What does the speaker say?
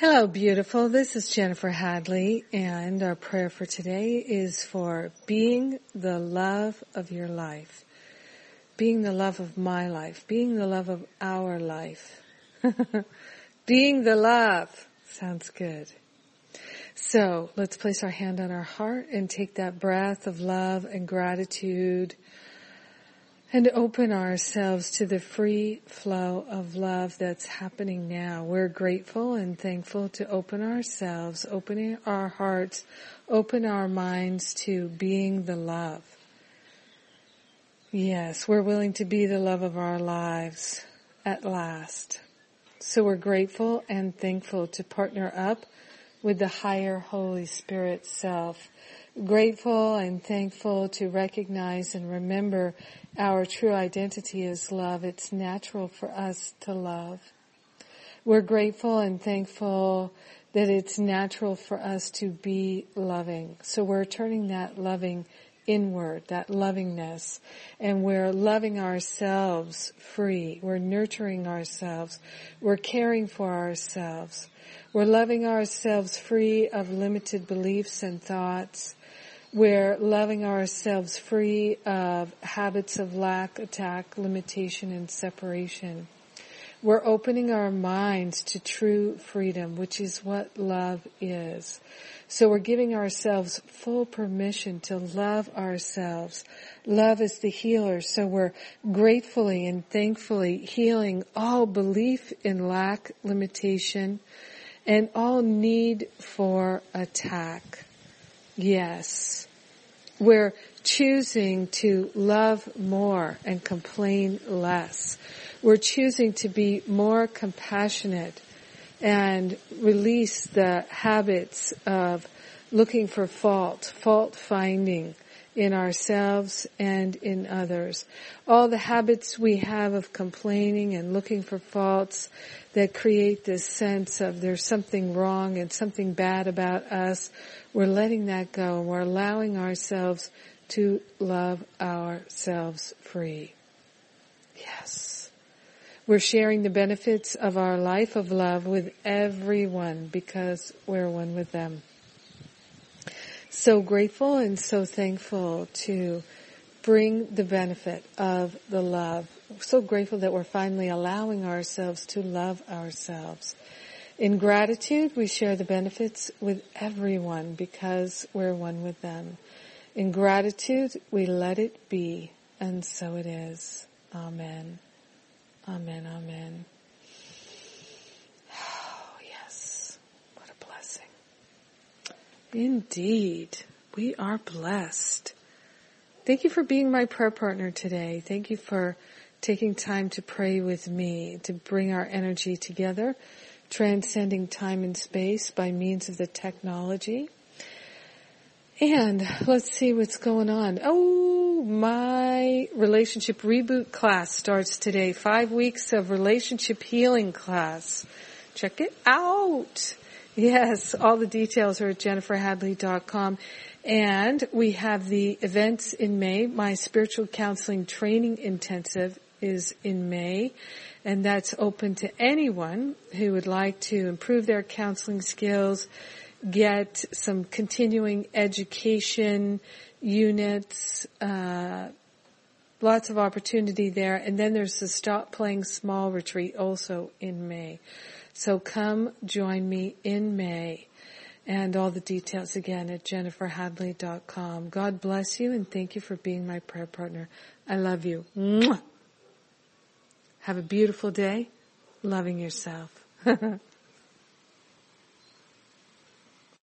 Hello, beautiful. This is Jennifer Hadley, and our prayer for today is for being the love of your life, being the love of my life, being the love of our life. being the love. Sounds good. So let's place our hand on our heart and take that breath of love and gratitude and open ourselves to the free flow of love that's happening now. We're grateful and thankful to open ourselves, opening our hearts, open our minds to being the love. Yes, we're willing to be the love of our lives at last. So we're grateful and thankful to partner up with the higher Holy Spirit self. Grateful and thankful to recognize and remember our true identity is love. It's natural for us to love. We're grateful and thankful that it's natural for us to be loving. So we're turning that loving inward, that lovingness, and we're loving ourselves free. We're nurturing ourselves. We're caring for ourselves. We're loving ourselves free of limited beliefs and thoughts. We're loving ourselves free of habits of lack, attack, limitation, and separation. We're opening our minds to true freedom, which is what love is. So we're giving ourselves full permission to love ourselves. Love is the healer. So we're gratefully and thankfully healing all belief in lack, limitation, and all need for attack. Yes. We're choosing to love more and complain less. We're choosing to be more compassionate and release the habits of looking for fault, fault finding in ourselves and in others. All the habits we have of complaining and looking for faults that create this sense of there's something wrong and something bad about us we're letting that go. We're allowing ourselves to love ourselves free. Yes. We're sharing the benefits of our life of love with everyone because we're one with them. So grateful and so thankful to bring the benefit of the love. So grateful that we're finally allowing ourselves to love ourselves. In gratitude, we share the benefits with everyone because we're one with them. In gratitude, we let it be, and so it is. Amen. Amen, amen. Oh, yes. What a blessing. Indeed. We are blessed. Thank you for being my prayer partner today. Thank you for taking time to pray with me, to bring our energy together transcending time and space by means of the technology. And let's see what's going on. Oh, my relationship reboot class starts today. Five weeks of relationship healing class. Check it out. Yes, all the details are at jenniferhadley.com. And we have the events in May. My spiritual counseling training intensive is in May and that's open to anyone who would like to improve their counseling skills, get some continuing education units, uh, lots of opportunity there. And then there's the Stop Playing Small retreat also in May. So come join me in May. And all the details again at jenniferhadley.com. God bless you and thank you for being my prayer partner. I love you. Mwah! Have a beautiful day, loving yourself.